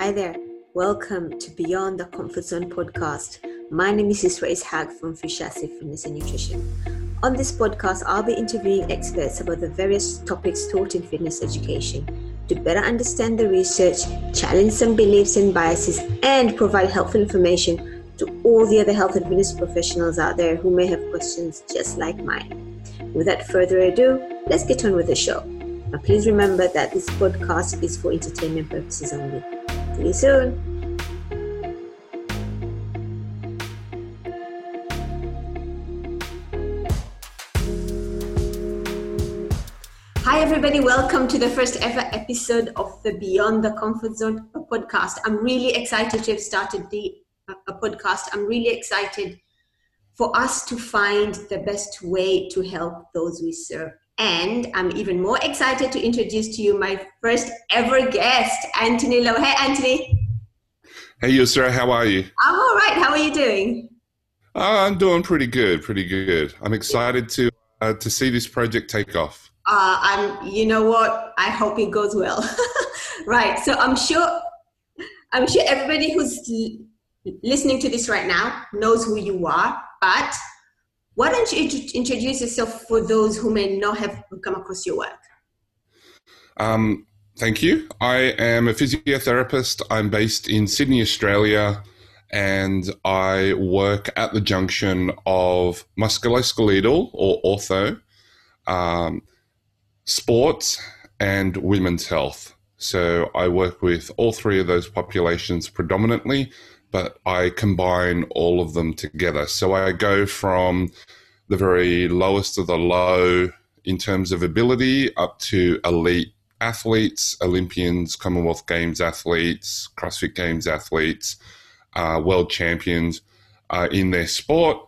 Hi there. Welcome to Beyond the Comfort Zone podcast. My name is Yusra Ishaq from Fushasi Fitness and Nutrition. On this podcast, I'll be interviewing experts about the various topics taught in fitness education to better understand the research, challenge some beliefs and biases, and provide helpful information to all the other health and fitness professionals out there who may have questions just like mine. Without further ado, let's get on with the show. Now, please remember that this podcast is for entertainment purposes only. See you soon. Hi, everybody. Welcome to the first ever episode of the Beyond the Comfort Zone podcast. I'm really excited to have started the a podcast. I'm really excited for us to find the best way to help those we serve. And I'm even more excited to introduce to you my first ever guest, Anthony Lowe. Hey, Anthony. Hey, Yusra, how are you? I'm all right. How are you doing? Uh, I'm doing pretty good, pretty good. I'm excited to uh, to see this project take off. Uh, I'm. You know what? I hope it goes well. right. So I'm sure. I'm sure everybody who's listening to this right now knows who you are, but why don't you introduce yourself for those who may not have come across your work? Um, thank you. I am a physiotherapist. I'm based in Sydney, Australia, and I work at the junction of musculoskeletal or ortho, um, sports, and women's health. So I work with all three of those populations predominantly, but I combine all of them together. So I go from the very lowest of the low in terms of ability up to elite athletes, Olympians, Commonwealth Games athletes, CrossFit Games athletes, uh, world champions uh, in their sport,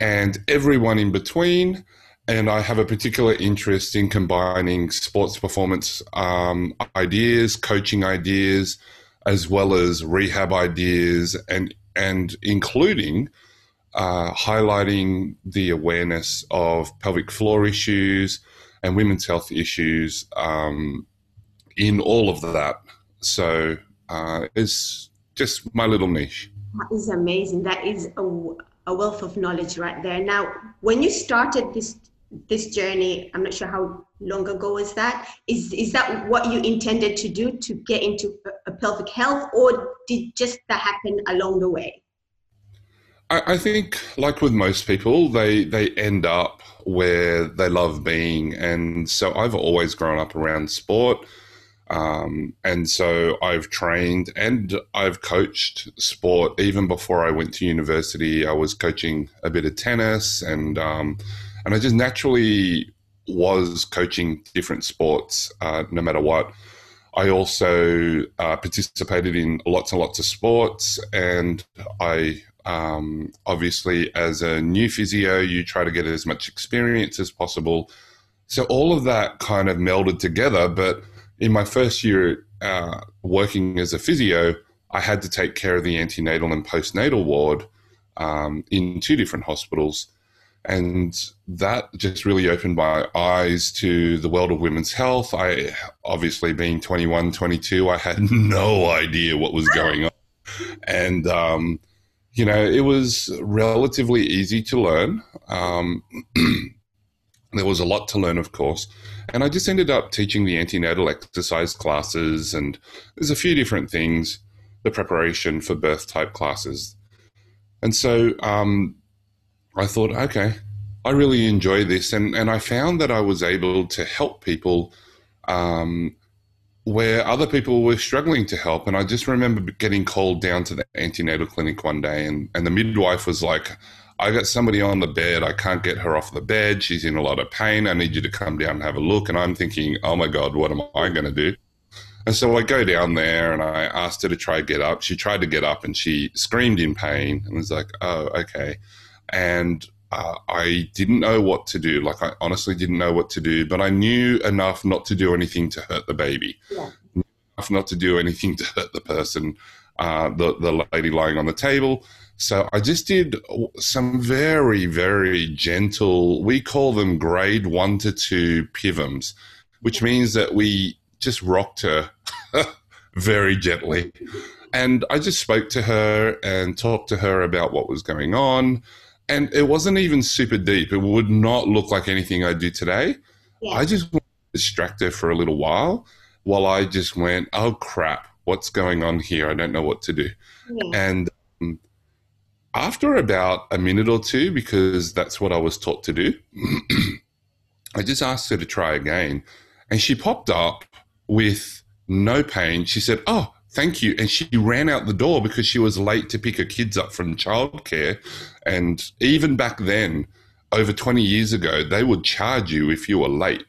and everyone in between. And I have a particular interest in combining sports performance um, ideas, coaching ideas, as well as rehab ideas and and including uh, highlighting the awareness of pelvic floor issues and women's health issues um, in all of that. So uh, it's just my little niche. That is amazing. That is a, a wealth of knowledge right there. Now, when you started this this journey, I'm not sure how long ago was that. Is is that what you intended to do to get into pelvic health, or did just that happen along the way? I, I think, like with most people, they they end up where they love being, and so I've always grown up around sport. Um, and so I've trained and I've coached sport even before I went to university. I was coaching a bit of tennis and um, and I just naturally was coaching different sports uh, no matter what. I also uh, participated in lots and lots of sports, and I um, obviously, as a new physio, you try to get as much experience as possible. So all of that kind of melded together. But in my first year uh, working as a physio, I had to take care of the antenatal and postnatal ward um, in two different hospitals. And that just really opened my eyes to the world of women's health. I, obviously, being 21, 22, I had no idea what was going on. And, um, you know, it was relatively easy to learn. Um, there was a lot to learn, of course. And I just ended up teaching the antenatal exercise classes, and there's a few different things, the preparation for birth type classes. And so um, I thought, okay, I really enjoy this. And, and I found that I was able to help people um, where other people were struggling to help. And I just remember getting called down to the antenatal clinic one day, and, and the midwife was like, I got somebody on the bed. I can't get her off the bed. She's in a lot of pain. I need you to come down and have a look. And I'm thinking, oh my God, what am I going to do? And so I go down there and I asked her to try to get up. She tried to get up and she screamed in pain and was like, oh, okay. And uh, I didn't know what to do. Like, I honestly didn't know what to do, but I knew enough not to do anything to hurt the baby, yeah. enough not to do anything to hurt the person, uh, the, the lady lying on the table. So I just did some very, very gentle, we call them grade one to two PIVMs, which means that we just rocked her very gently. And I just spoke to her and talked to her about what was going on. And it wasn't even super deep. It would not look like anything I do today. Yeah. I just wanted to distract her for a little while while I just went, oh crap, what's going on here? I don't know what to do. Yeah. And um, after about a minute or two, because that's what I was taught to do, I just asked her to try again. And she popped up with no pain. She said, Oh, thank you. And she ran out the door because she was late to pick her kids up from childcare. And even back then, over 20 years ago, they would charge you if you were late.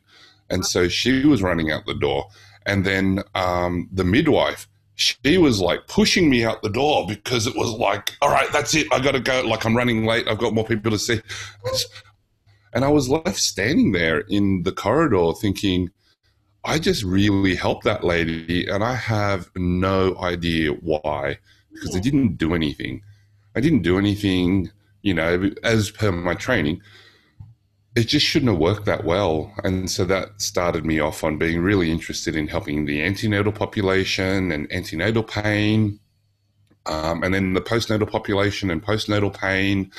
And so she was running out the door. And then um, the midwife, she was like pushing me out the door because it was like, all right, that's it. I got to go. Like, I'm running late. I've got more people to see. And I was left standing there in the corridor thinking, I just really helped that lady, and I have no idea why because. I didn't do anything. I didn't do anything, you know, as per my training. It just shouldn't have worked that well. And so that started me off on being really interested in helping the antenatal population and antenatal pain, um, and then the postnatal population and postnatal pain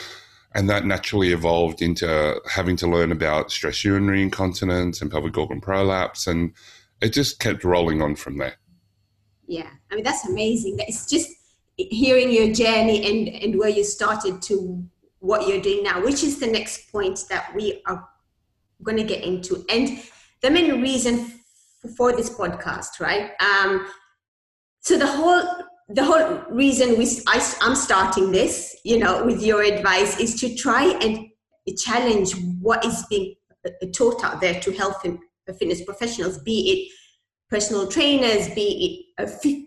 and that naturally evolved into having to learn about stress urinary incontinence and pelvic organ prolapse and it just kept rolling on from there. Yeah i mean that's amazing. It's just hearing your journey and and where you started to what you're doing now which is the next point that we are going to get into. And the main reason for this podcast right? Um so the whole the whole reason we I, i'm starting this you know with your advice is to try and challenge what is being uh, taught out there to health and fitness professionals be it personal trainers be it a,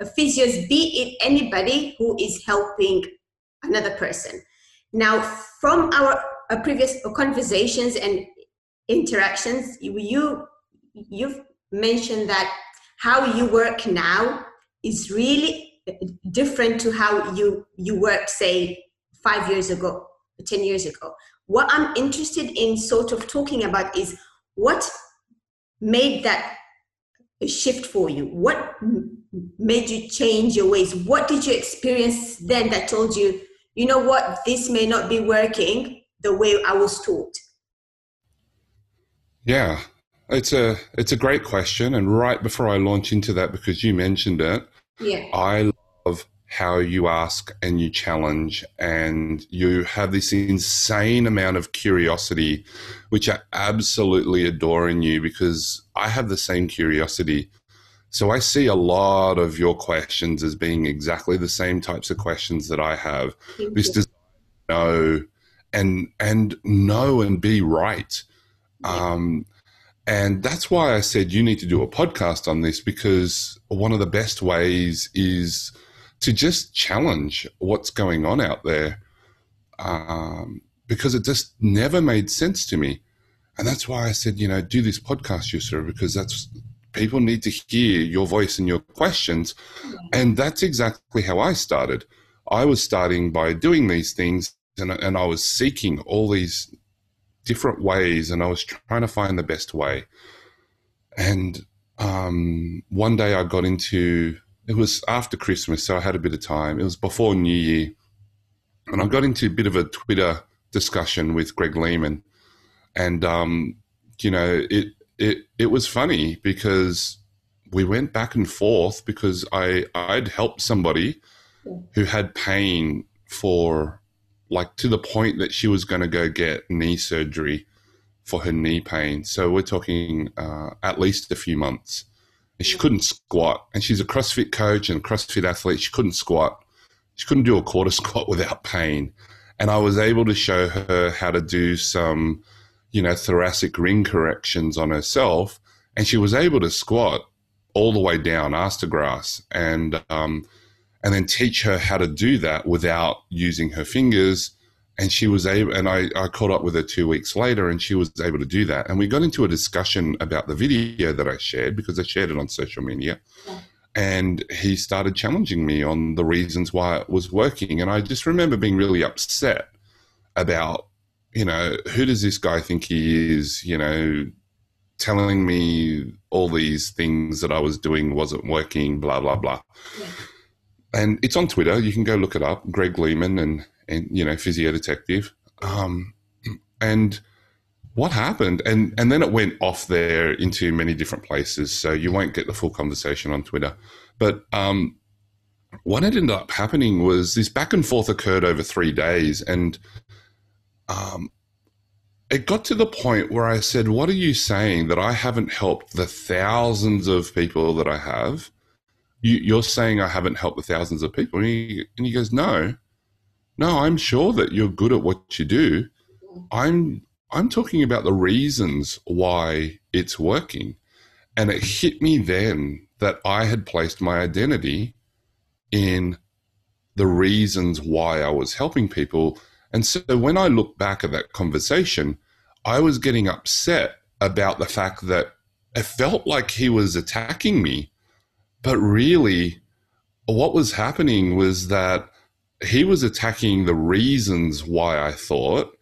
a physios be it anybody who is helping another person. Now from our, our previous conversations and interactions you you've mentioned that how you work now is really different to how you you worked say five years ago 10 years ago. What i'm interested in sort of talking about is what made that shift for you? What made you change your ways? What did you experience then that told you you know what? This may not be working the way i was taught? Yeah it's a it's a great question and right before i launch into that because you mentioned it yeah. I love how you ask and you challenge and you have this insane amount of curiosity, which I absolutely adore in you because I have the same curiosity. So I see a lot of your questions as being exactly the same types of questions that I have. Thank this does know and and know and be right. Um, and that's why I said you need to do a podcast on this because one of the best ways is to just challenge what's going on out there um, because it just never made sense to me. And that's why I said, you know, do this podcast, Yusra, because that's people need to hear your voice and your questions. And that's exactly how I started. I was starting by doing these things and, and I was seeking all these different ways and I was trying to find the best way. And um, one day I got into it was after Christmas, so I had a bit of time. It was before New Year. And I got into a bit of a Twitter discussion with Greg Lehman. And um, you know, it it it was funny because we went back and forth because I I'd helped somebody who had pain for like to the point that she was going to go get knee surgery for her knee pain. So we're talking uh, at least a few months. And she couldn't squat. And she's a CrossFit coach and CrossFit athlete. She couldn't squat. She couldn't do a quarter squat without pain. And I was able to show her how to do some, you know, thoracic ring corrections on herself. And she was able to squat all the way down, ass to grass. And um, and then teach her how to do that without using her fingers. And she was able, and I, I caught up with her two weeks later, and she was able to do that. And we got into a discussion about the video that I shared because I shared it on social media. Yeah. And he started challenging me on the reasons why it was working. And I just remember being really upset about, you know, who does this guy think he is, you know, telling me all these things that I was doing wasn't working, blah, blah, blah. Yeah and it's on Twitter. You can go look it up, Greg Lehman and and you know Physio Detective. Um, and what happened? And and then it went off there into many different places. So you won't get the full conversation on Twitter. But um, what ended up happening was this back and forth occurred over three days, and um, it got to the point where I said, "What are you saying that I haven't helped the thousands of people that I have?" You, are saying I haven't helped the thousands of people. And he, and he goes, no, no, I'm sure that you're good at what you do. I'm, I'm talking about the reasons why it's working. And it hit me then that I had placed my identity in the reasons why I was helping people. And so when I look back at that conversation, I was getting upset about the fact that it felt like he was attacking me but really, what was happening was that he was attacking the reasons why I thought,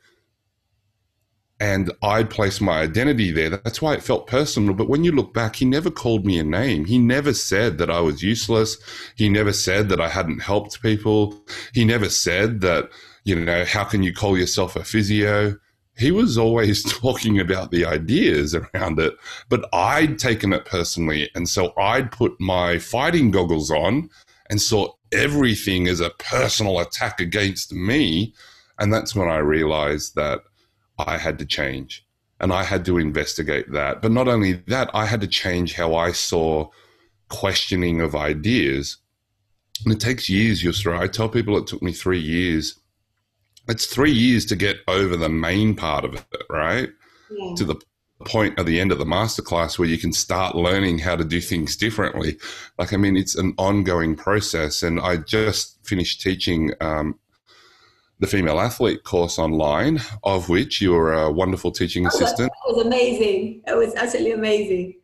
and I placed my identity there. That's why it felt personal. But when you look back, he never called me a name. He never said that I was useless. He never said that I hadn't helped people. He never said that, you know, how can you call yourself a physio? He was always talking about the ideas around it, but I'd taken it personally. And so I'd put my fighting goggles on and saw everything as a personal attack against me. And that's when I realized that I had to change and I had to investigate that. But not only that, I had to change how I saw questioning of ideas. And it takes years, Yusra. I tell people it took me three years it's three years to get over the main part of it, right? Yeah. To the point at the end of the masterclass where you can start learning how to do things differently. Like, I mean, it's an ongoing process. And I just finished teaching um, the female athlete course online, of which you were a wonderful teaching assistant. That was amazing. It was absolutely amazing.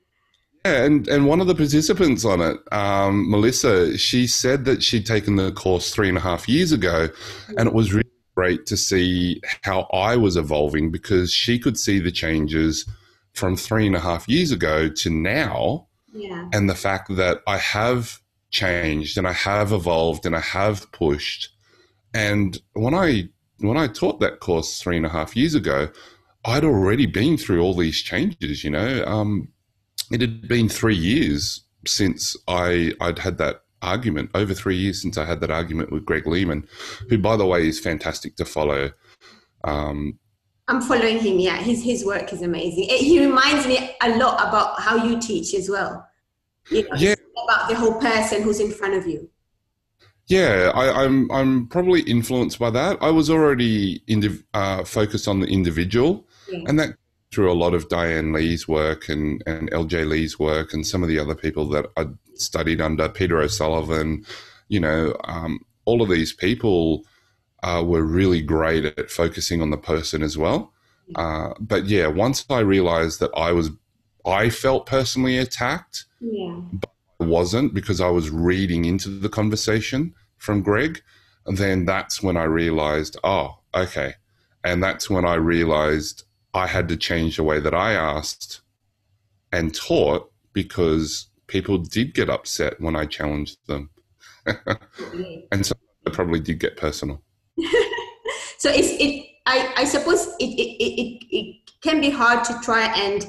Yeah, and, and one of the participants on it, um, Melissa, she said that she'd taken the course three and a half years ago, and it was really great to see how I was evolving because she could see the changes from three and a half years ago to now. Yeah. And the fact that I have changed and I have evolved and I have pushed. And when I when I taught that course three and a half years ago, I'd already been through all these changes, you know. Um, it had been three years since I I'd had that argument over three years since I had that argument with Greg Lehman, who, by the way, is fantastic to follow. Um, I'm following him. Yeah, his his work is amazing. It, he reminds me a lot about how you teach as well. You know, yeah, about the whole person who's in front of you. Yeah, I, am I'm, I'm probably influenced by that. I was already indiv- uh, focused on the individual, yeah. and that through a lot of Diane Lee's work and, and LJ Lee's work and some of the other people that I studied under, Peter O'Sullivan, you know, um, all of these people uh, were really great at focusing on the person as well. Uh, but yeah, once I realized that I was, I felt personally attacked, yeah. but I wasn't because I was reading into the conversation from Greg. then that's when I realized, oh, okay. And that's when I realized I had to change the way that I asked and taught because people did get upset when I challenged them. and so it probably did get personal. so it's, it, I, I suppose it, it, it, it can be hard to try and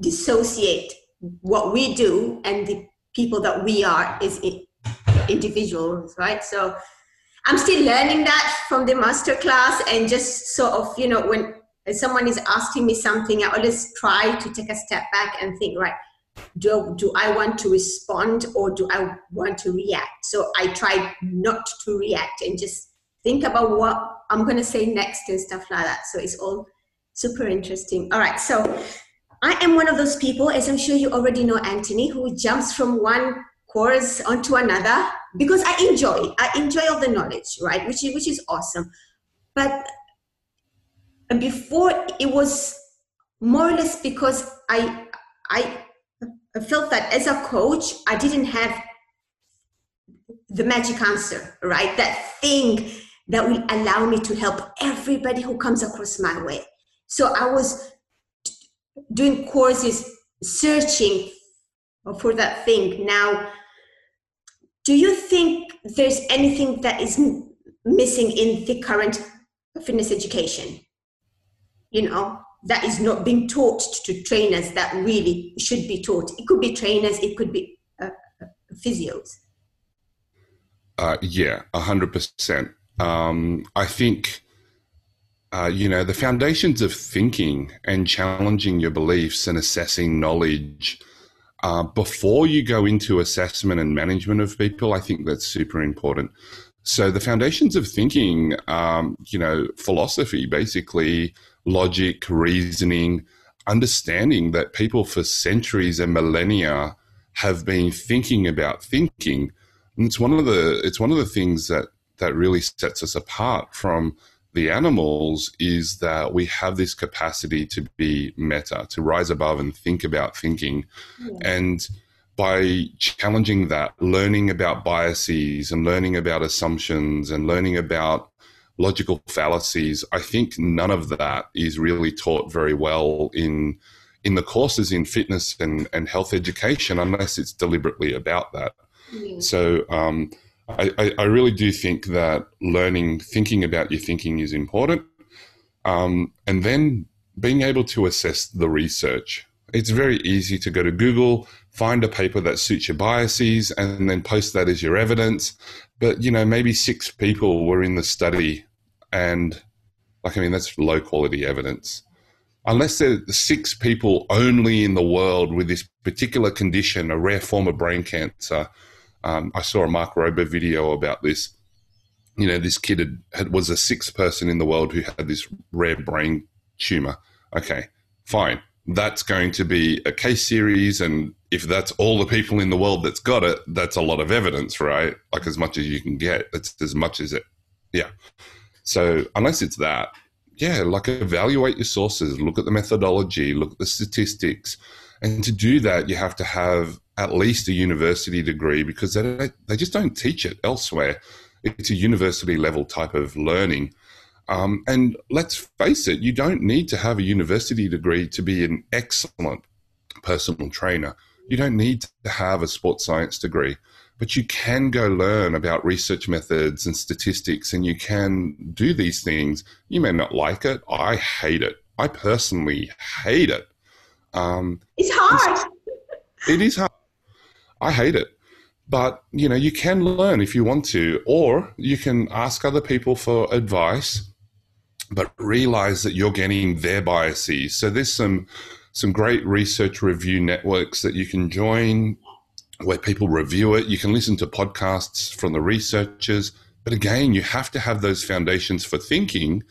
dissociate what we do and the people that we are as individuals, right? So I'm still learning that from the master class and just sort of, you know, when someone is asking me something, I always try to take a step back and think, right, do, do I want to respond or do I want to react? So I try not to react and just think about what I'm going to say next and stuff like that. So it's all super interesting. All right. So I am one of those people, as I'm sure you already know, Anthony, who jumps from one course onto another because I enjoy. I enjoy all the knowledge, right? Which is, which is awesome. But before it was more or less because I I felt that as a coach I didn't have the magic answer, right? That thing that will allow me to help everybody who comes across my way. So I was doing courses searching for that thing. Now do you think there's anything that is missing in the current fitness education? You know, that is not being taught to trainers that really should be taught. It could be trainers, it could be uh, uh physios. Uh, yeah, 100%. um. I think uh, you know the foundations of thinking and challenging your beliefs and assessing knowledge uh, before you go into assessment and management of people. I think that's super important. So the foundations of thinking, um, you know, philosophy, basically logic, reasoning, understanding that people for centuries and millennia have been thinking about thinking. And it's one of the it's one of the things that that really sets us apart from the animals is that we have this capacity to be meta, to rise above and think about thinking. Yeah. And by challenging that, learning about biases and learning about assumptions and learning about logical fallacies. I think none of that is really taught very well in in the courses in fitness and, and health education unless it's deliberately about that. Mm. So um, I, I, really do think that learning, thinking about your thinking is important. Um, and then being able to assess the research. It's very easy to go to Google, find a paper that suits your biases, and then post that as your evidence. But, you know, maybe six people were in the study and like I mean that's low quality evidence. Unless there's six people only in the world with this particular condition, a rare form of brain cancer. Um, I saw a Mark Rober video about this. You know, this kid had, had, was a sixth person in the world who had this rare brain tumor. Okay, fine. That's going to be a case series, and if that's all the people in the world that's got it, that's a lot of evidence, right? Like as much as you can get. That's as much as it. Yeah. So unless it's that, yeah, like evaluate your sources, look at the methodology, look at the statistics. And to do that, you have to have at least a university degree because they, they just don't teach it elsewhere. It's a university level type of learning. Um, and let's face it, you don't need to have a university degree to be an excellent personal trainer. You don't need to have a sports science degree but you can go learn about research methods and statistics and you can do these things. You may not like it. I hate it. I personally hate it. Um, it's hard. It's, it is hard. I hate it. But, you know, you can learn if you want to, or you can ask other people for advice, but realize that you're getting their biases. So there's some some great research review networks that you can join where people review it. You can listen to podcasts from the researchers. But again, you have to have those foundations for thinking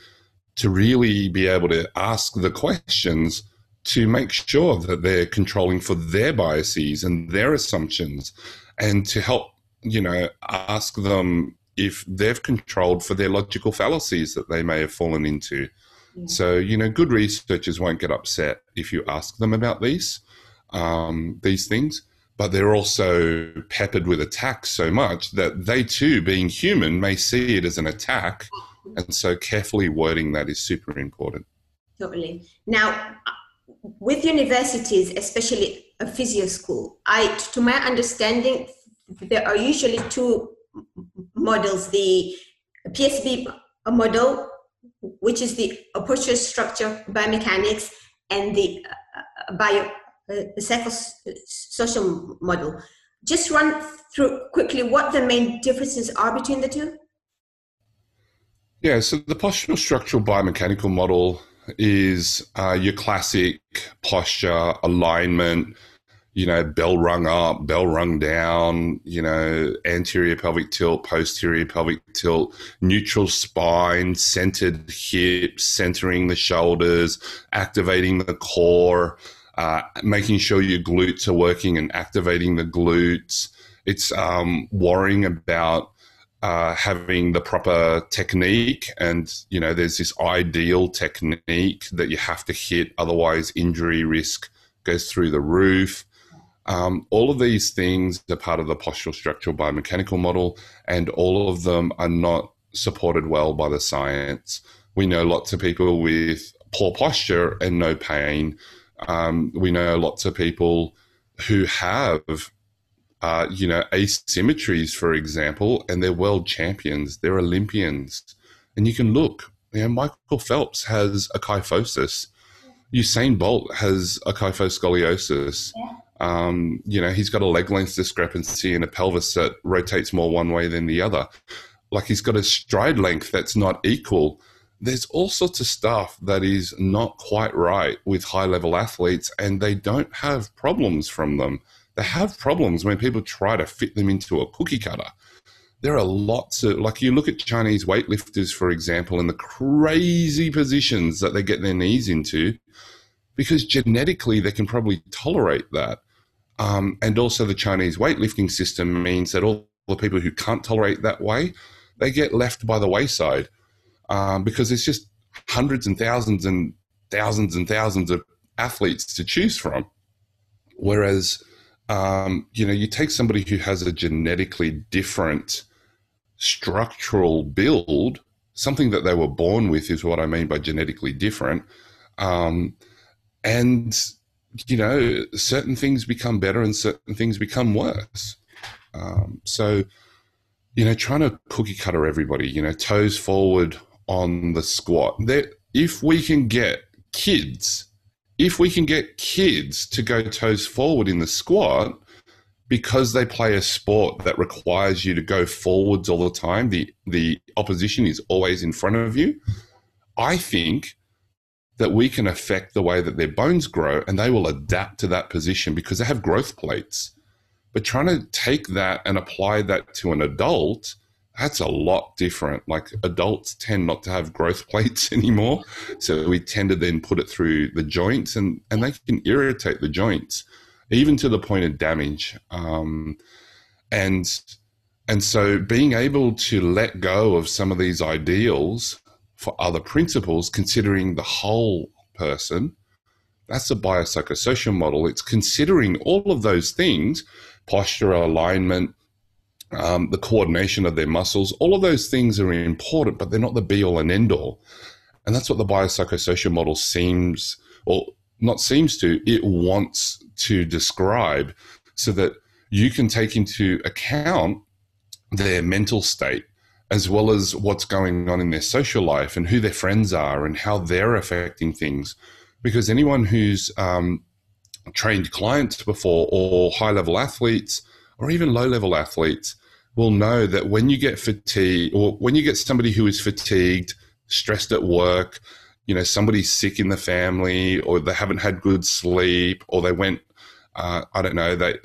to really be able to ask the questions to make sure that they're controlling for their biases and their assumptions and to help, you know, ask them if they've controlled for their logical fallacies that they may have fallen into. Yeah. So, you know, good researchers won't get upset if you ask them about these, um, these things but they're also peppered with attacks so much that they too, being human, may see it as an attack. And so carefully wording that is super important. Totally. Now, with universities, especially a physio school, I, to my understanding, there are usually two models: the PSB model, which is the posture structure biomechanics, and the uh, bio the psychosocial model. Just run through quickly what the main differences are between the two. Yeah, so the postural structural biomechanical model is uh, your classic posture, alignment, you know, bell rung up, bell rung down, you know, anterior pelvic tilt, posterior pelvic tilt, neutral spine, centered hips, centering the shoulders, activating the core, uh, making sure your glutes are working and activating the glutes. It's um, worrying about uh, having the proper technique, and you know, there's this ideal technique that you have to hit, otherwise, injury risk goes through the roof. Um, all of these things are part of the postural structural biomechanical model, and all of them are not supported well by the science. We know lots of people with poor posture and no pain. Um, we know lots of people who have uh, you know, asymmetries, for example, and they're world champions, they're Olympians. And you can look, you know, Michael Phelps has a kyphosis. Usain Bolt has a kyphoscoliosis. Yeah. Um, you know, he's got a leg length discrepancy and a pelvis that rotates more one way than the other. Like he's got a stride length that's not equal. There's all sorts of stuff that is not quite right with high level athletes, and they don't have problems from them. They have problems when people try to fit them into a cookie cutter. There are lots of, like, you look at Chinese weightlifters, for example, and the crazy positions that they get their knees into because genetically they can probably tolerate that. Um, and also, the Chinese weightlifting system means that all the people who can't tolerate that way, they get left by the wayside um, because there's just hundreds and thousands and thousands and thousands of athletes to choose from. Whereas, um, you know, you take somebody who has a genetically different structural build, something that they were born with is what I mean by genetically different. Um, and you know certain things become better and certain things become worse. Um, so you know trying to cookie cutter everybody you know toes forward on the squat. That if we can get kids if we can get kids to go toes forward in the squat because they play a sport that requires you to go forwards all the time the the opposition is always in front of you i think that we can affect the way that their bones grow and they will adapt to that position because they have growth plates. But trying to take that and apply that to an adult, that's a lot different. Like adults tend not to have growth plates anymore. So we tend to then put it through the joints and, and they can irritate the joints, even to the point of damage. Um, and and so being able to let go of some of these ideals for other principles, considering the whole person. That's the biopsychosocial model. It's considering all of those things posture, alignment, um, the coordination of their muscles. All of those things are important, but they're not the be all and end all. And that's what the biopsychosocial model seems, or not seems to, it wants to describe so that you can take into account their mental state as well as what's going on in their social life and who their friends are and how they're affecting things. Because anyone who's um, trained clients before, or high level athletes, or even low level athletes, will know that when you get fatigue, or when you get somebody who is fatigued, stressed at work, you know, somebody's sick in the family, or they haven't had good sleep, or they went, uh, I don't know, they,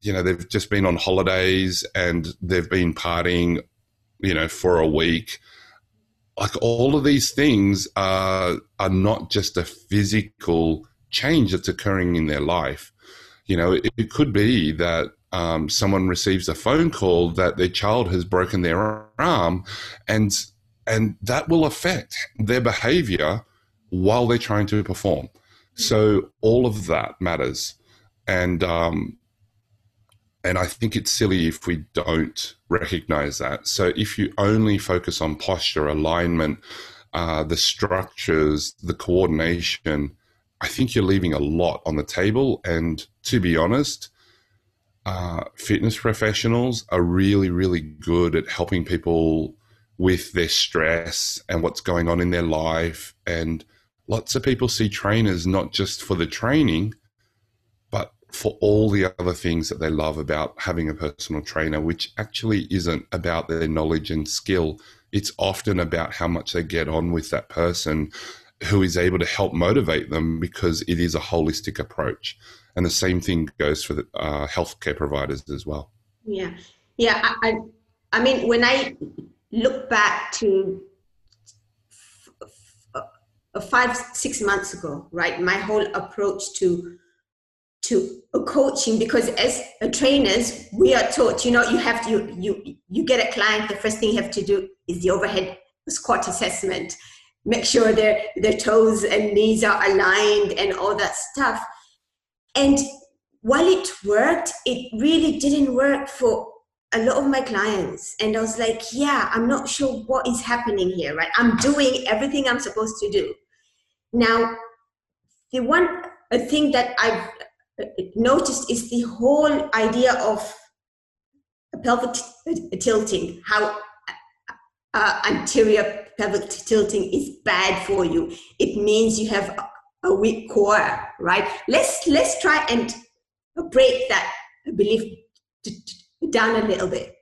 you know, they've just been on holidays and they've been partying you know, for a week. Like all of these things are are not just a physical change that's occurring in their life. You know, it, it could be that um, someone receives a phone call that their child has broken their arm, and and that will affect their behavior while they're trying to perform. So all of that matters, and um, and I think it's silly if we don't recognize that. So if you only focus on posture, alignment, uh, the structures, the coordination, I think you're leaving a lot on the table. And to be honest, uh, fitness professionals are really, really good at helping people with their stress and what's going on in their life. And lots of people see trainers not just for the training, for all the other things that they love about having a personal trainer, which actually isn't about their knowledge and skill. It's often about how much they get on with that person who is able to help motivate them because it is a holistic approach. And the same thing goes for the uh, healthcare providers as well. Yeah. Yeah. I, I, I mean, when I look back to five, six months ago, right, my whole approach to to a coaching because as trainers we are taught you know you have to you you, you get a client the first thing you have to do is the overhead squat assessment. Make sure their their toes and knees are aligned and all that stuff. And while it worked it really didn't work for a lot of my clients. And i was like yeah i'm not sure what is happening here right? I'm doing everything i'm supposed to do. Now the one a thing that i've noticed is the whole idea of pelvic tilting, how uh, anterior pelvic tilting is bad for you. It means you have a weak core, right? Let's let's try and break that belief down a little bit.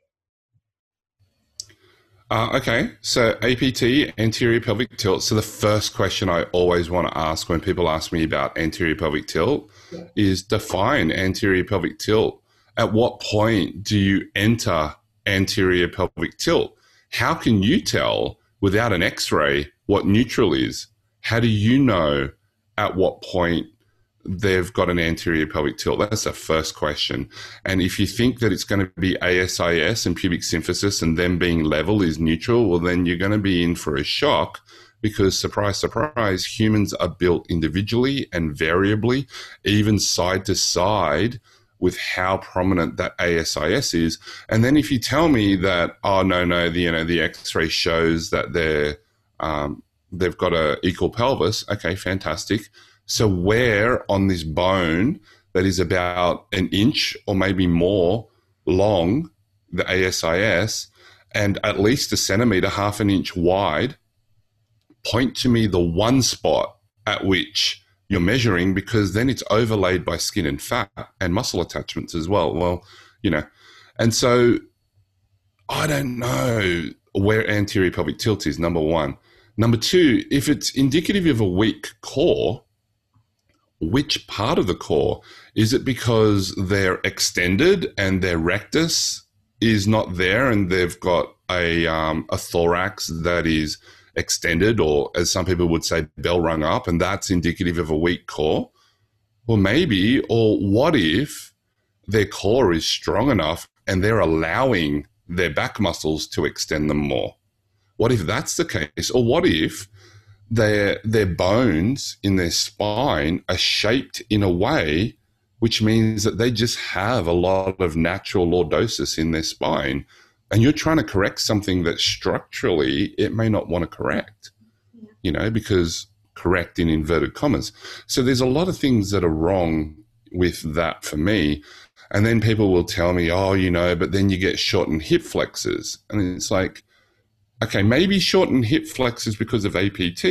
Uh, okay, so APT, anterior pelvic tilt. So the first question I always want to ask when people ask me about anterior pelvic tilt yeah. is define anterior pelvic tilt. At what point do you enter anterior pelvic tilt? How can you tell without an X-ray what neutral is? How do you know at what point they've got an anterior pelvic tilt? That's the first question. And if you think that it's going to be ASIS and pubic symphysis and them being level is neutral, well, then you're going to be in for a shock because, surprise, surprise, humans are built individually and variably, even side to side with how prominent that ASIS is. And then if you tell me that, oh no, no, the you know the X-ray shows that they're um, they've got a equal pelvis, okay, fantastic. So where on this bone that is about an inch or maybe more long, the ASIS, and at least a centimeter, half an inch wide, point to me the one spot at which you're measuring because then it's overlaid by skin and fat and muscle attachments as well. Well, you know, and so I don't know where anterior pelvic tilt is, number one. Number two, if it's indicative of a weak core, which part of the core? Is it because they're extended and their rectus is not there and they've got a, um, a thorax that is extended, or as some people would say, bell rung up, and that's indicative of a weak core? Well, maybe, or what if their core is strong enough and they're allowing their back muscles to extend them more? What if that's the case? Or what if their their bones in their spine are shaped in a way which means that they just have a lot of natural lordosis in their spine. And you're trying to correct something that structurally it may not want to correct yeah. you know because correct in inverted commas. So there's a lot of things that are wrong with that for me. And then people will tell me oh you know but then you get shortened hip flexors. And it's like okay, maybe shortened hip flexors because of APT,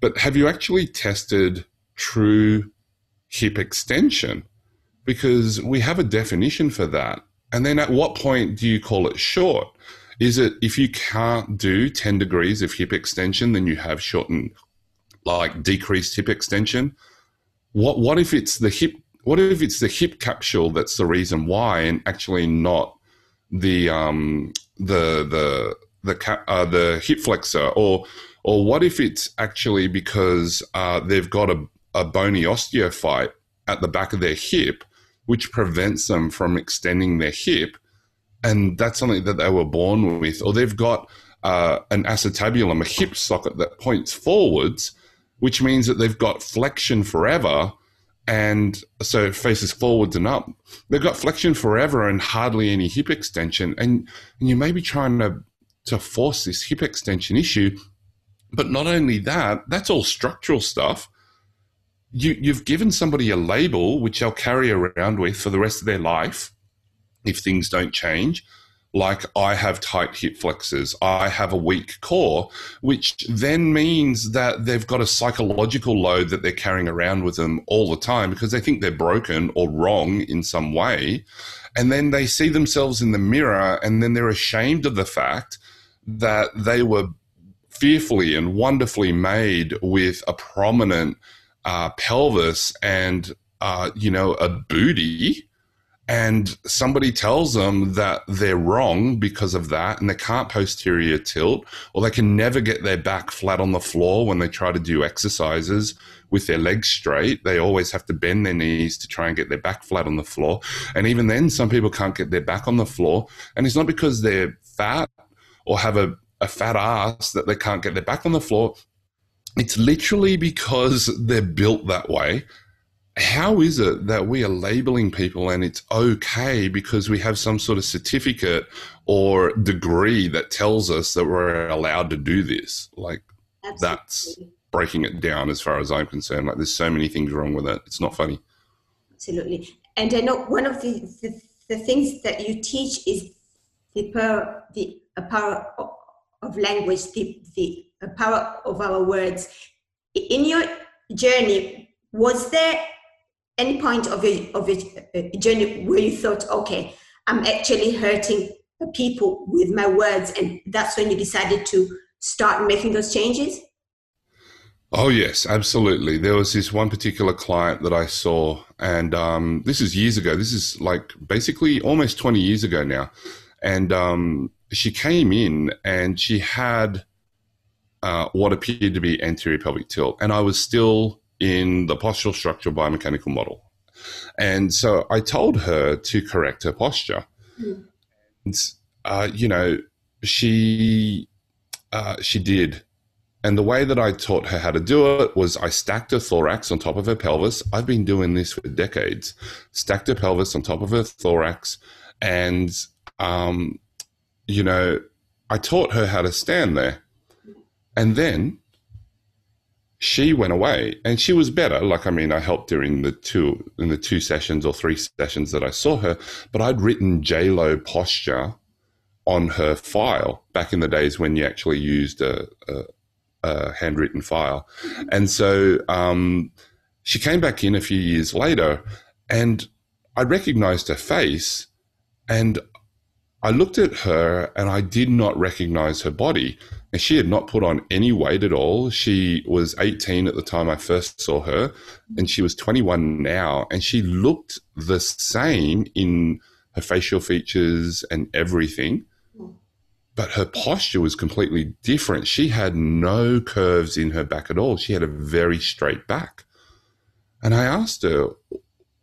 but have you actually tested true hip extension? Because we have a definition for that. And then at what point do you call it short? Is it if you can't do 10 degrees of hip extension, then you have shortened, like decreased hip extension? What, what if it's the hip? What if it's the hip capsule that's the reason why, and actually not the um, the the the uh, the hip flexor, or or what if it's actually because uh, they've got a, a bony osteophyte at the back of their hip, which prevents them from extending their hip, and that's something that they were born with, or they've got uh, an acetabulum, a hip socket that points forwards, which means that they've got flexion forever. And so it faces forwards and up. They've got flexion forever and hardly any hip extension. And, and you may be trying to to force this hip extension issue. But not only that, that's all structural stuff. You, you've given somebody a label which they'll carry around with for the rest of their life if things don't change. Like, I have tight hip flexors, I have a weak core, which then means that they've got a psychological load that they're carrying around with them all the time because they think they're broken or wrong in some way. And then they see themselves in the mirror and then they're ashamed of the fact that they were fearfully and wonderfully made with a prominent uh, pelvis and uh, you know a booty. And somebody tells them that they're wrong because of that and they can't posterior tilt or they can never get their back flat on the floor when they try to do exercises with their legs straight. They always have to bend their knees to try and get their back flat on the floor. And even then some people can't get their back on the floor. And it's not because they're fat or have a, a fat ass that they can't get their back on the floor. It's literally because they're built that way. How is it that we are labeling people and it's okay because we have some sort of certificate or degree that tells us that we're allowed to do this? Like, Absolutely. that's breaking it down as far as I'm concerned. Like, there's so many things wrong with it. It's not funny. Absolutely. And uh, I know one of the, the, the things that you teach is the power, the power of language, the, the power of our words. In your journey, was there any point of your, of your uh, journey where you thought, okay, I'm actually hurting people with my words, and that's when you decided to start making those changes? Oh, yes, absolutely. There was this one particular client that I saw, and um, this is years ago. This is like basically almost 20 years ago now. And um, she came in and she had uh, what appeared to be anterior pelvic tilt. And I was still in the postural structural biomechanical model. And so I told her to correct her posture. Mm. And, uh, you know, she uh, she did and the way that I taught her how to do it was I stacked her thorax on top of her pelvis. I've been doing this for decades. Stacked her pelvis on top of her thorax. And, um, you know, I taught her how to stand there. And then she went away and she was better. Like, I mean, I helped her in the two, in the two sessions or three sessions that I saw her, but I'd written J-Lo posture on her file back in the days when you actually used a, a a handwritten file. And so um, she came back in a few years later, and I recognized her face, and I looked at her, and I did not recognize her body. And she had not put on any weight at all. She was 18 at the time I first saw her, and she was 21 now, and she looked the same in her facial features and everything but her posture was completely different. She had no curves in her back at all. She had a very straight back. And I asked her,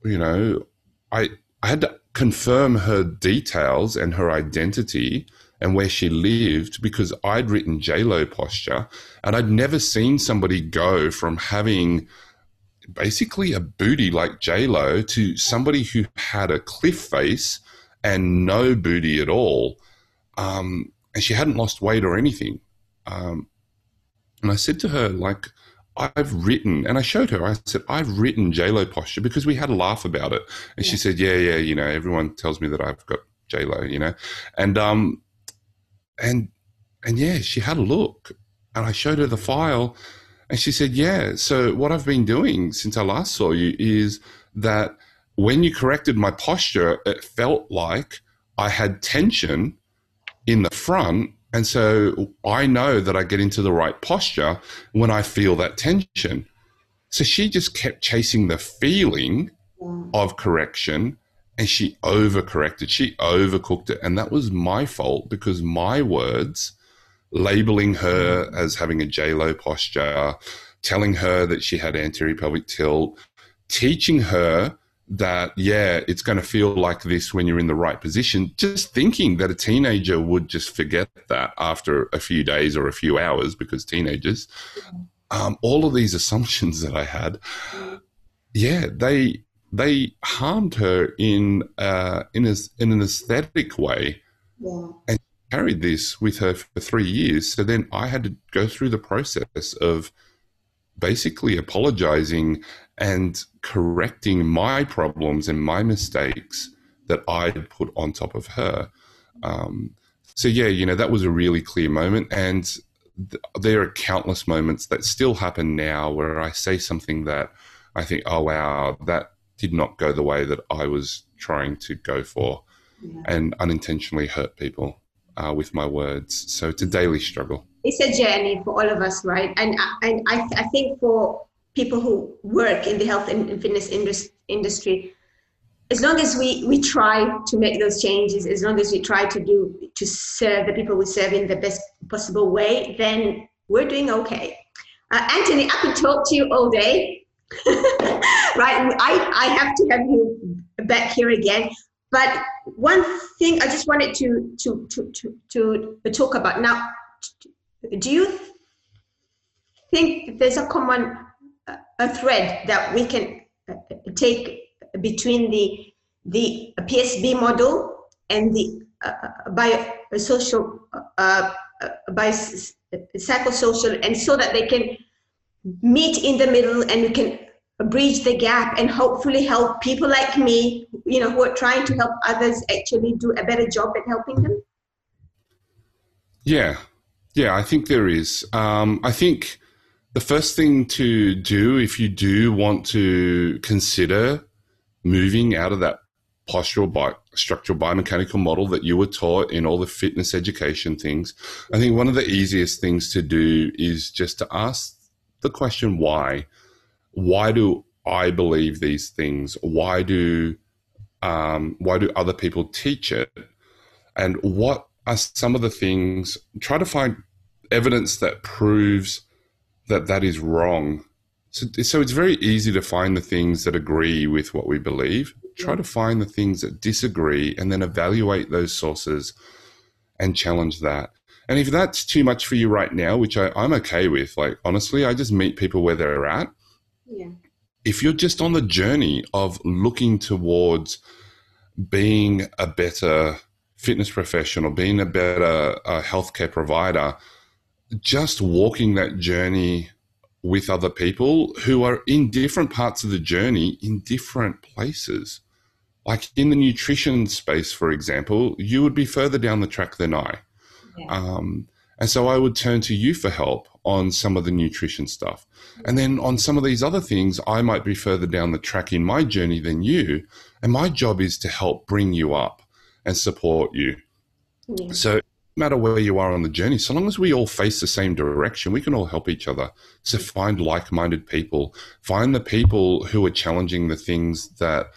you know, I, I had to confirm her details and her identity and where she lived because I'd written JLo posture and I'd never seen somebody go from having basically a booty like JLo to somebody who had a cliff face and no booty at all. Um, and she hadn't lost weight or anything. Um, and I said to her, like, I've written, and I showed her, I said, I've written JLo posture because we had a laugh about it. And yeah. she said, yeah, yeah, you know, everyone tells me that I've got JLo, you know, and, um, and, and yeah, she had a look and I showed her the file and she said, yeah. So what I've been doing since I last saw you is that when you corrected my posture, it felt like I had tension in the front. And so I know that I get into the right posture when I feel that tension. So she just kept chasing the feeling mm. of correction and she overcorrected. She overcooked it. And that was my fault because my words, labeling her mm. as having a J-Lo posture, telling her that she had anterior pelvic tilt, teaching her that yeah it's going to feel like this when you're in the right position. Just thinking that a teenager would just forget that after a few days or a few hours because teenagers um, all of these assumptions that i had yeah they they harmed her in uh, in, a, in an aesthetic way. Yeah. and carried this with her for three years. So then i had to go through the process of basically apologizing and correcting my problems and my mistakes that I'd put on top of her. Um, so, yeah, you know, that was a really clear moment. And th- there are countless moments that still happen now where I say something that I think, oh, wow, that did not go the way that I was trying to go for yeah. and unintentionally hurt people uh, with my words. So, it's a daily struggle. It's a journey for all of us, right? And, and I, I think for people who work in the health and fitness industry as long as we we try to make those changes as long as we try to do to serve the people we serve in the best possible way then we're doing okay. Uh, anthony i could talk to you all day. Right? I, I have to have you back here again. But one thing i just wanted to to to to, to talk about. Now do you think there's a common a thread that we can uh, take between the the PSB model and the uh, uh biosocial uh, uh, uh psychosocial, and so that they can meet in the middle and we can bridge the gap and hopefully help people like me, you know, who are trying to help others actually do a better job at helping them. Yeah, yeah, I think there is. Um, I think the first thing to do if you do want to consider moving out of that postural bi- structural biomechanical model that you were taught in all the fitness education things, I think one of the easiest things to do is just to ask the question why. Why do I believe these things? Why do um, why do other people teach it? And what are some of the things? Try to find evidence that proves that that is wrong. So, so it's very easy to find the things that agree with what we believe. Try to find the things that disagree and then evaluate those sources and challenge that. And if that's too much for you right now, which I, I'm okay with, like honestly, I just meet people where they're at. Yeah. If you're just on the journey of looking towards being a better fitness professional, being a better uh, healthcare provider, just walking that journey with other people who are in different parts of the journey in different places. Like in the nutrition space, for example, you would be further down the track than I. Yeah. Um, and so I would turn to you for help on some of the nutrition stuff. And then on some of these other things, I might be further down the track in my journey than you. And my job is to help bring you up and support you. Yeah. So matter where you are on the journey, so long as we all face the same direction, we can all help each other. So mm. find like minded people, find the people who are challenging the things that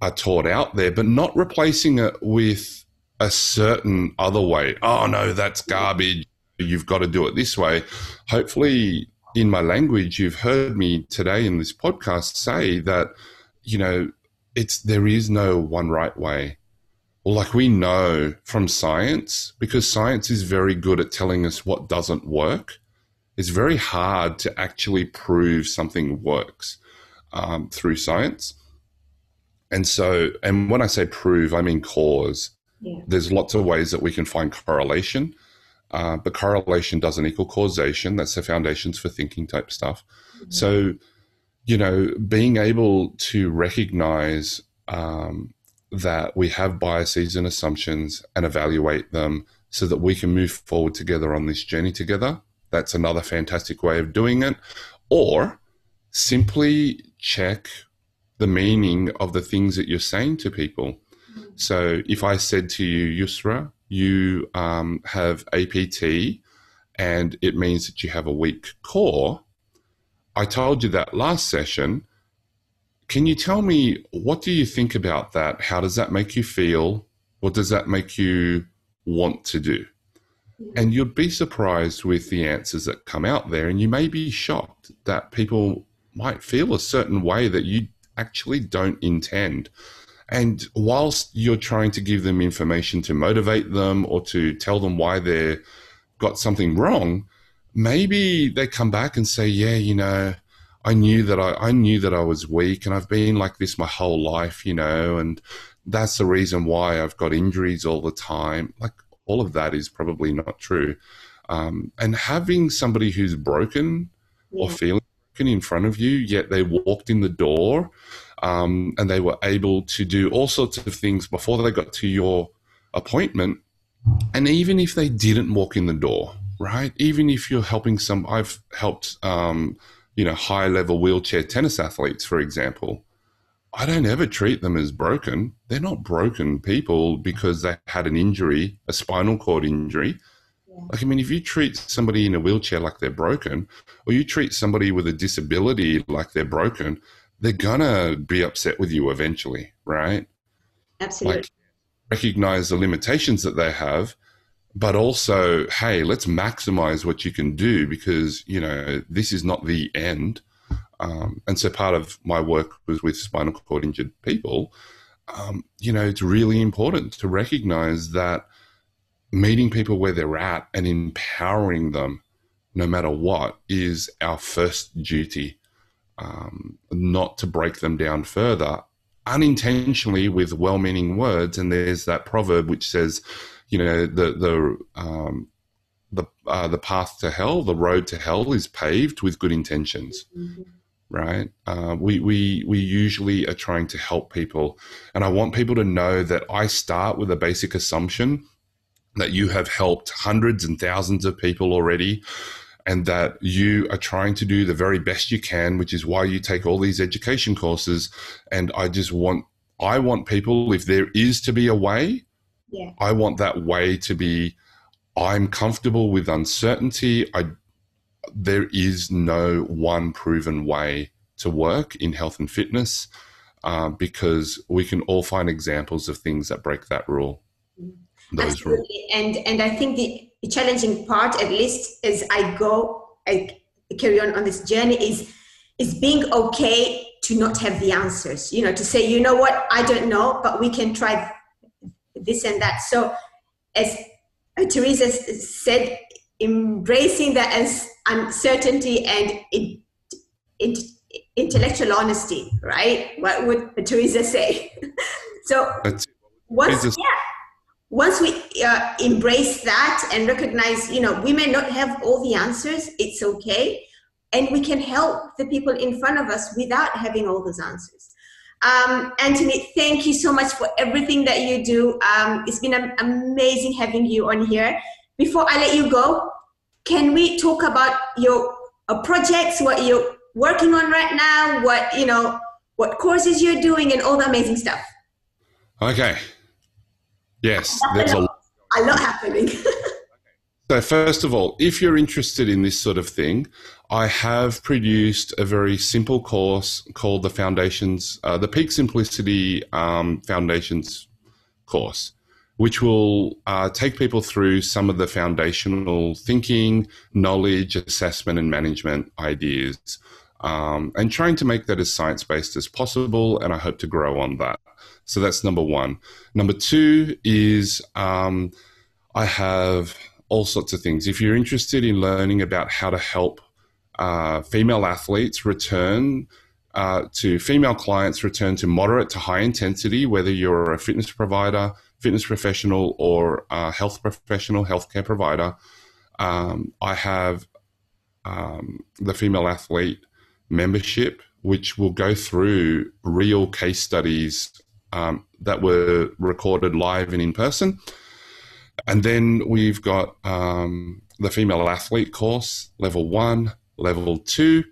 are taught out there, but not replacing it with a certain other way. Oh, no, that's mm. garbage. You've got to do it this way. Hopefully, in my language, you've heard me today in this podcast say that, you know, it's there is no one right way like we know from science, because science is very good at telling us what doesn't work, it's very hard to actually prove something works um, through science. And so, and when I say prove, I mean cause. Yeah. There's lots of ways that we can find correlation, uh, but correlation doesn't equal causation. That's the foundations for thinking type stuff. Mm-hmm. So, you know, being able to recognize um, that we have biases and assumptions and evaluate them so that we can move forward together on this journey together. That's another fantastic way of doing it. Or simply check the meaning of the things that you're saying to people. So if I said to you, Yusra, you um, have APT and it means that you have a weak core, I told you that last session can you tell me what do you think about that? How does that make you feel? What does that make you want to do? And you'd be surprised with the answers that come out there, and you may be shocked that people might feel a certain way that you actually don't intend. And whilst you're trying to give them information to motivate them or to tell them why they've got something wrong, maybe they come back and say, Yeah, you know, I knew that I, I knew that I was weak and I've been like this my whole life, you know, and that's the reason why I've got injuries all the time. Like all of that is probably not true. Um, and having somebody who's broken yeah. or feeling broken in front of you, yet they walked in the door um, and they were able to do all sorts of things before they got to your appointment. And even if they didn't walk in the door, right? Even if you're helping some, I've helped um, you know, high level wheelchair tennis athletes, for example, I don't ever treat them as broken. They're not broken people because they had an injury, a spinal cord injury. Yeah. Like, I mean, if you treat somebody in a wheelchair like they're broken, or you treat somebody with a disability like they're broken, they're gonna be upset with you eventually, right? Absolutely. Like, recognize the limitations that they have but also, hey, let's maximize what you can do because, you know, this is not the end. Um, and so part of my work was with spinal cord injured people. Um, you know, it's really important to recognize that meeting people where they're at and empowering them, no matter what, is our first duty. Um, not to break them down further unintentionally with well meaning words. And there's that proverb which says, you know the the um, the uh, the path to hell, the road to hell, is paved with good intentions. Mm-hmm. Right? Uh, we we we usually are trying to help people, and I want people to know that I start with a basic assumption that you have helped hundreds and thousands of people already and that you are trying to do the very best you can, which is why you take all these education courses. And I just want, I want people, if there is to be a way, yeah. I want that way to be, I'm comfortable with uncertainty. I, there is no one proven way to work in health and fitness uh, because we can all find examples of things that break that rule. Those Absolutely. Rules. And, and I think the the challenging part, at least as I go, I carry on on this journey, is is being okay to not have the answers. You know, to say, you know what, I don't know, but we can try this and that. So, as Teresa said, embracing that as uncertainty and it, it, intellectual honesty, right? What would Teresa say? so, once, yeah once we uh, embrace that and recognize, you know, we may not have all the answers, it's okay. And we can help the people in front of us without having all those answers. Um, Anthony, thank you so much for everything that you do. Um, it's been amazing having you on here. Before I let you go, can we talk about your uh, projects, what you're working on right now, what, you know, what courses you're doing and all the amazing stuff? Okay. Yes, there's a, a lot happening. So, first of all, if you're interested in this sort of thing, I have produced a very simple course called the Foundations, uh, the Peak Simplicity um, Foundations course, which will uh, take people through some of the foundational thinking, knowledge, assessment, and management ideas. Um, and trying to make that as science based as possible. And I hope to grow on that. So that's number one. Number two is um, I have all sorts of things. If you're interested in learning about how to help uh, female athletes return uh, to female clients return to moderate to high intensity, whether you're a fitness provider, fitness professional, or a health professional, healthcare provider, um, I have um, the female athlete membership, which will go through real case studies um, that were recorded live and in person. And then we've got um, the female athlete course, level one, level two.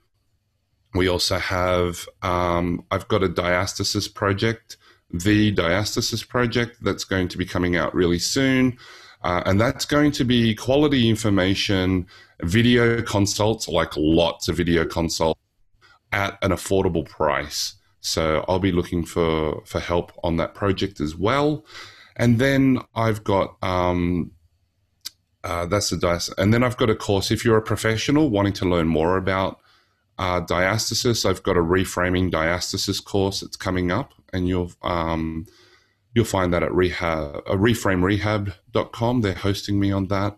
We also have, um, I've got a diastasis project, the diastasis project that's going to be coming out really soon. Uh, and that's going to be quality information, video consults, like lots of video consults at an affordable price. So I'll be looking for for help on that project as well. And then I've got um, uh, that's the dice. And then I've got a course. If you're a professional wanting to learn more about uh, diastasis, I've got a reframing diastasis course that's coming up, and you'll um, you'll find that at rehab uh, reframerehab.com. They're hosting me on that.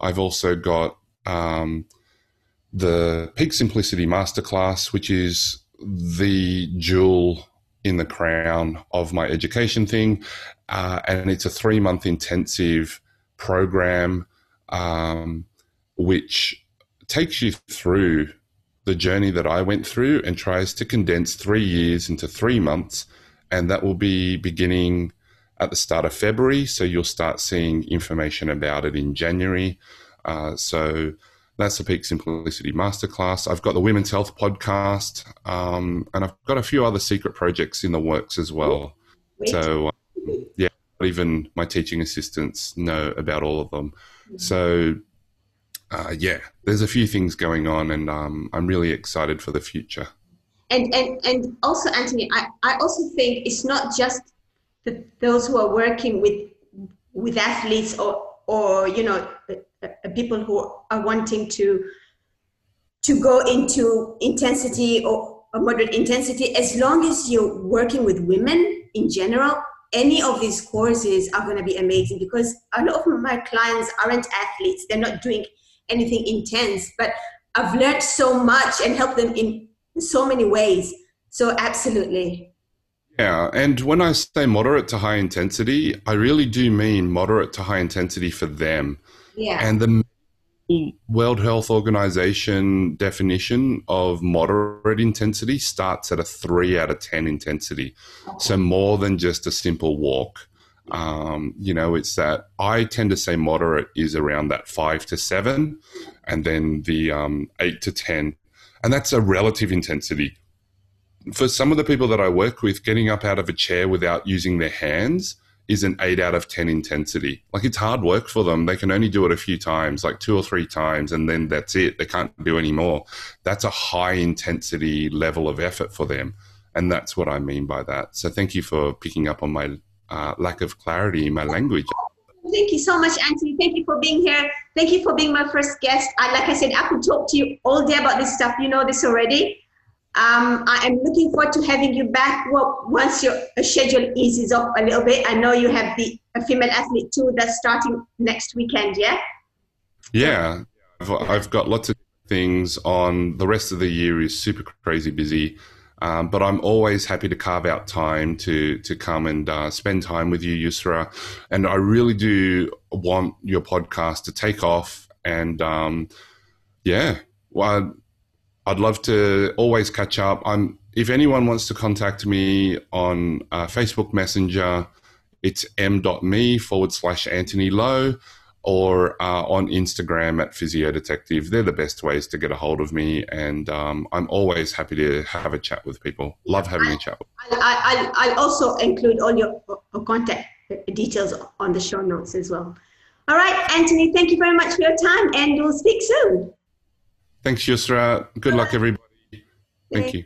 I've also got um, the Peak Simplicity Masterclass, which is the jewel in the crown of my education thing. Uh, and it's a three month intensive program um, which takes you through the journey that I went through and tries to condense three years into three months. And that will be beginning at the start of February. So you'll start seeing information about it in January. Uh, so that's the Peak Simplicity Masterclass. I've got the Women's Health podcast, um, and I've got a few other secret projects in the works as well. So, uh, yeah, even my teaching assistants know about all of them. Mm-hmm. So, uh, yeah, there's a few things going on, and um, I'm really excited for the future. And and and also, Anthony, I, I also think it's not just the, those who are working with with athletes or or you know Uh, people who are wanting to to go into intensity or a moderate intensity as long as you're working with women in general any of these courses are going to be amazing because a lot of my clients aren't athletes. They're not doing anything intense but i've learned so much and helped them in so many ways. So absolutely. Yeah, and when I say moderate to high intensity, I really do mean moderate to high intensity for them. Yeah. And the World Health Organization definition of moderate intensity starts at a three out of 10 intensity. Okay. So more than just a simple walk. Um, you know, it's that I tend to say moderate is around that five to seven, and then the um, eight to 10. And that's a relative intensity. For some of the people that I work with, getting up out of a chair without using their hands is an eight out of 10 intensity. Like it's hard work for them. They can only do it a few times, like two or three times, and then that's it. They can't do any more. That's a high intensity level of effort for them. And that's what I mean by that. So thank you for picking up on my uh, lack of clarity in my language. Thank you so much, Anthony. Thank you for being here. Thank you for being my first guest. I, like I said, I could talk to you all day about this stuff. You know this already. Um, I am looking forward to having you back once your schedule eases up a little bit. I know you have the a female athlete too that's starting next weekend, yeah? Yeah, I've, I've got lots of things on. The rest of the year is super crazy busy. Um, but I'm always happy to carve out time to to come and uh, spend time with you, Yusra. And I really do want your podcast to take off. And um, yeah, well, I'd love to always catch up. I'm if anyone wants to contact me on uh, Facebook Messenger, it's m.me forward slash Anthony Lowe or uh, on Instagram at Physio Detective. They're the best ways to get a hold of me, and um, I'm always happy to have a chat with people. Love having I, a chat. I, I, I'll also include all your contact details on the show notes as well. All right, Anthony, thank you very much for your time, and we'll speak soon. Thanks, Yusra. Good luck, everybody. Thank you.